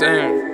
the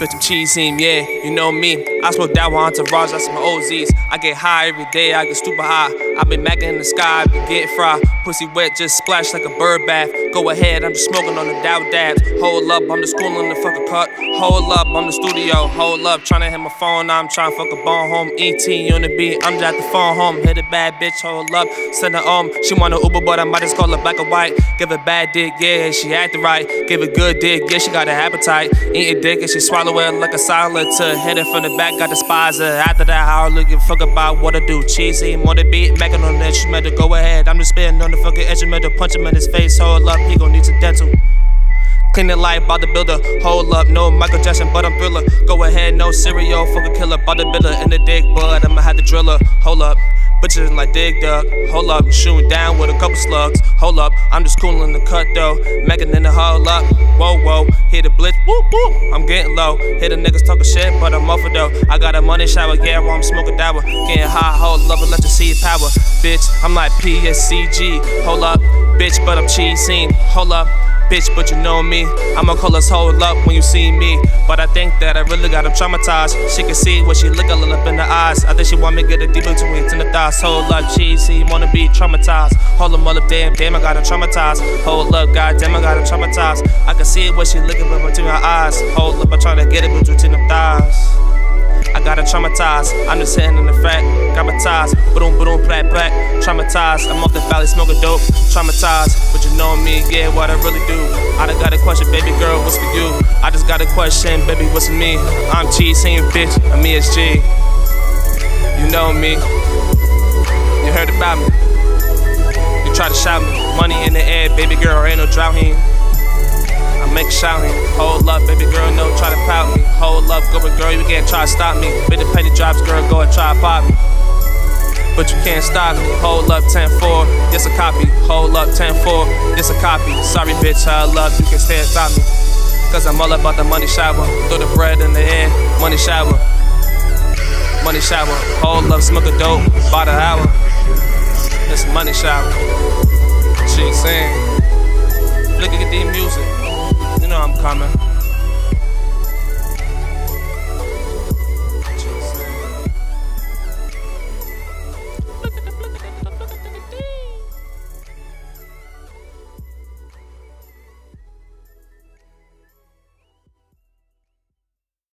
Bitch, I'm cheesing, yeah, you know me. I smoke that one entourage, that's my OZs. I get high every day, I get stupid high. I been macking in the sky, I been getting fried. Pussy wet, just splash like a bird bath. Go ahead, I'm just smoking on the Dow dabs. Hold up, I'm just school in the fucking cut. Hold up, I'm the studio. Hold up, trying to hit my phone, I'm trying to fuck a bone home. ET on the beat, I'm just at the phone home. Hit a bad bitch, hold up, send her home. She want a Uber, but I might just call her black or white. Give a bad dick, yeah, she acted right. Give a good dick, yeah, she got an appetite. Eating dick and she swallow it like a salad. To hit it from the back, got the spies. Uh, after that, how I look and fuck about what I do. Cheesy, more the beat, making on the instrumental. Go ahead, I'm just spitting on the fucking instrumental. Punch him in his face, hold up, he gon' need some dental. Clean the light, bout the builder. Hold up, no Michael Jackson, but I'm thriller. Go ahead, no cereal, fuck a killer. Bout the builder in the dick, but I'ma have the driller. Hold up. Bitches like Dig Dug. Hold up, shooting down with a couple slugs. Hold up, I'm just cooling the cut though. Megan in the hold up. Whoa, whoa, hit a blitz, whoop, whoop. I'm getting low. Hit the niggas talking shit, but I'm off though. I got a money shower, yeah, while I'm smoking dower. Getting high, hold love, see power. Bitch, I'm like PSCG. Hold up, bitch, but I'm cheesing. Hold up bitch, but you know me. I'ma call us hold up when you see me. But I think that I really got him traumatized. She can see what she look a little up in the eyes. I think she want me to get it deep between in the thighs. Hold up, cheesy, wanna be traumatized. Hold him up, damn, damn, I got him traumatized. Hold up, goddamn, I got him traumatized. I can see what she looking between her eyes. Hold up, I'm trying to get it between the thighs. Got traumatized. I'm just hitting in the fact, traumatized. Boom, boom, black, black. Traumatized. I'm off the valley smoking dope. Traumatized, but you know me, yeah, what I really do. I done got a question, baby girl, what's for you? I just got a question, baby, what's for me? I'm G, saying bitch, I'm ESG. You know me. You heard about me. You try to shout me. Money in the air, baby girl, ain't no drowning. I make shouting. Hold up, baby girl, no try to pout me. Hold up, go girl, you can't try to stop me. Bit the penny drops, girl, go and try to pop me. But you can't stop me. Hold up, 10 4, yes, a copy. Hold up, 10 4, yes, a copy. Sorry, bitch, I love you can stay stop me. Cause I'm all about the money shower. Throw the bread in the air, money shower. Money shower. Hold up, smoke a dope, about the hour. It's money shower. She saying, look at the music. You know I'm coming.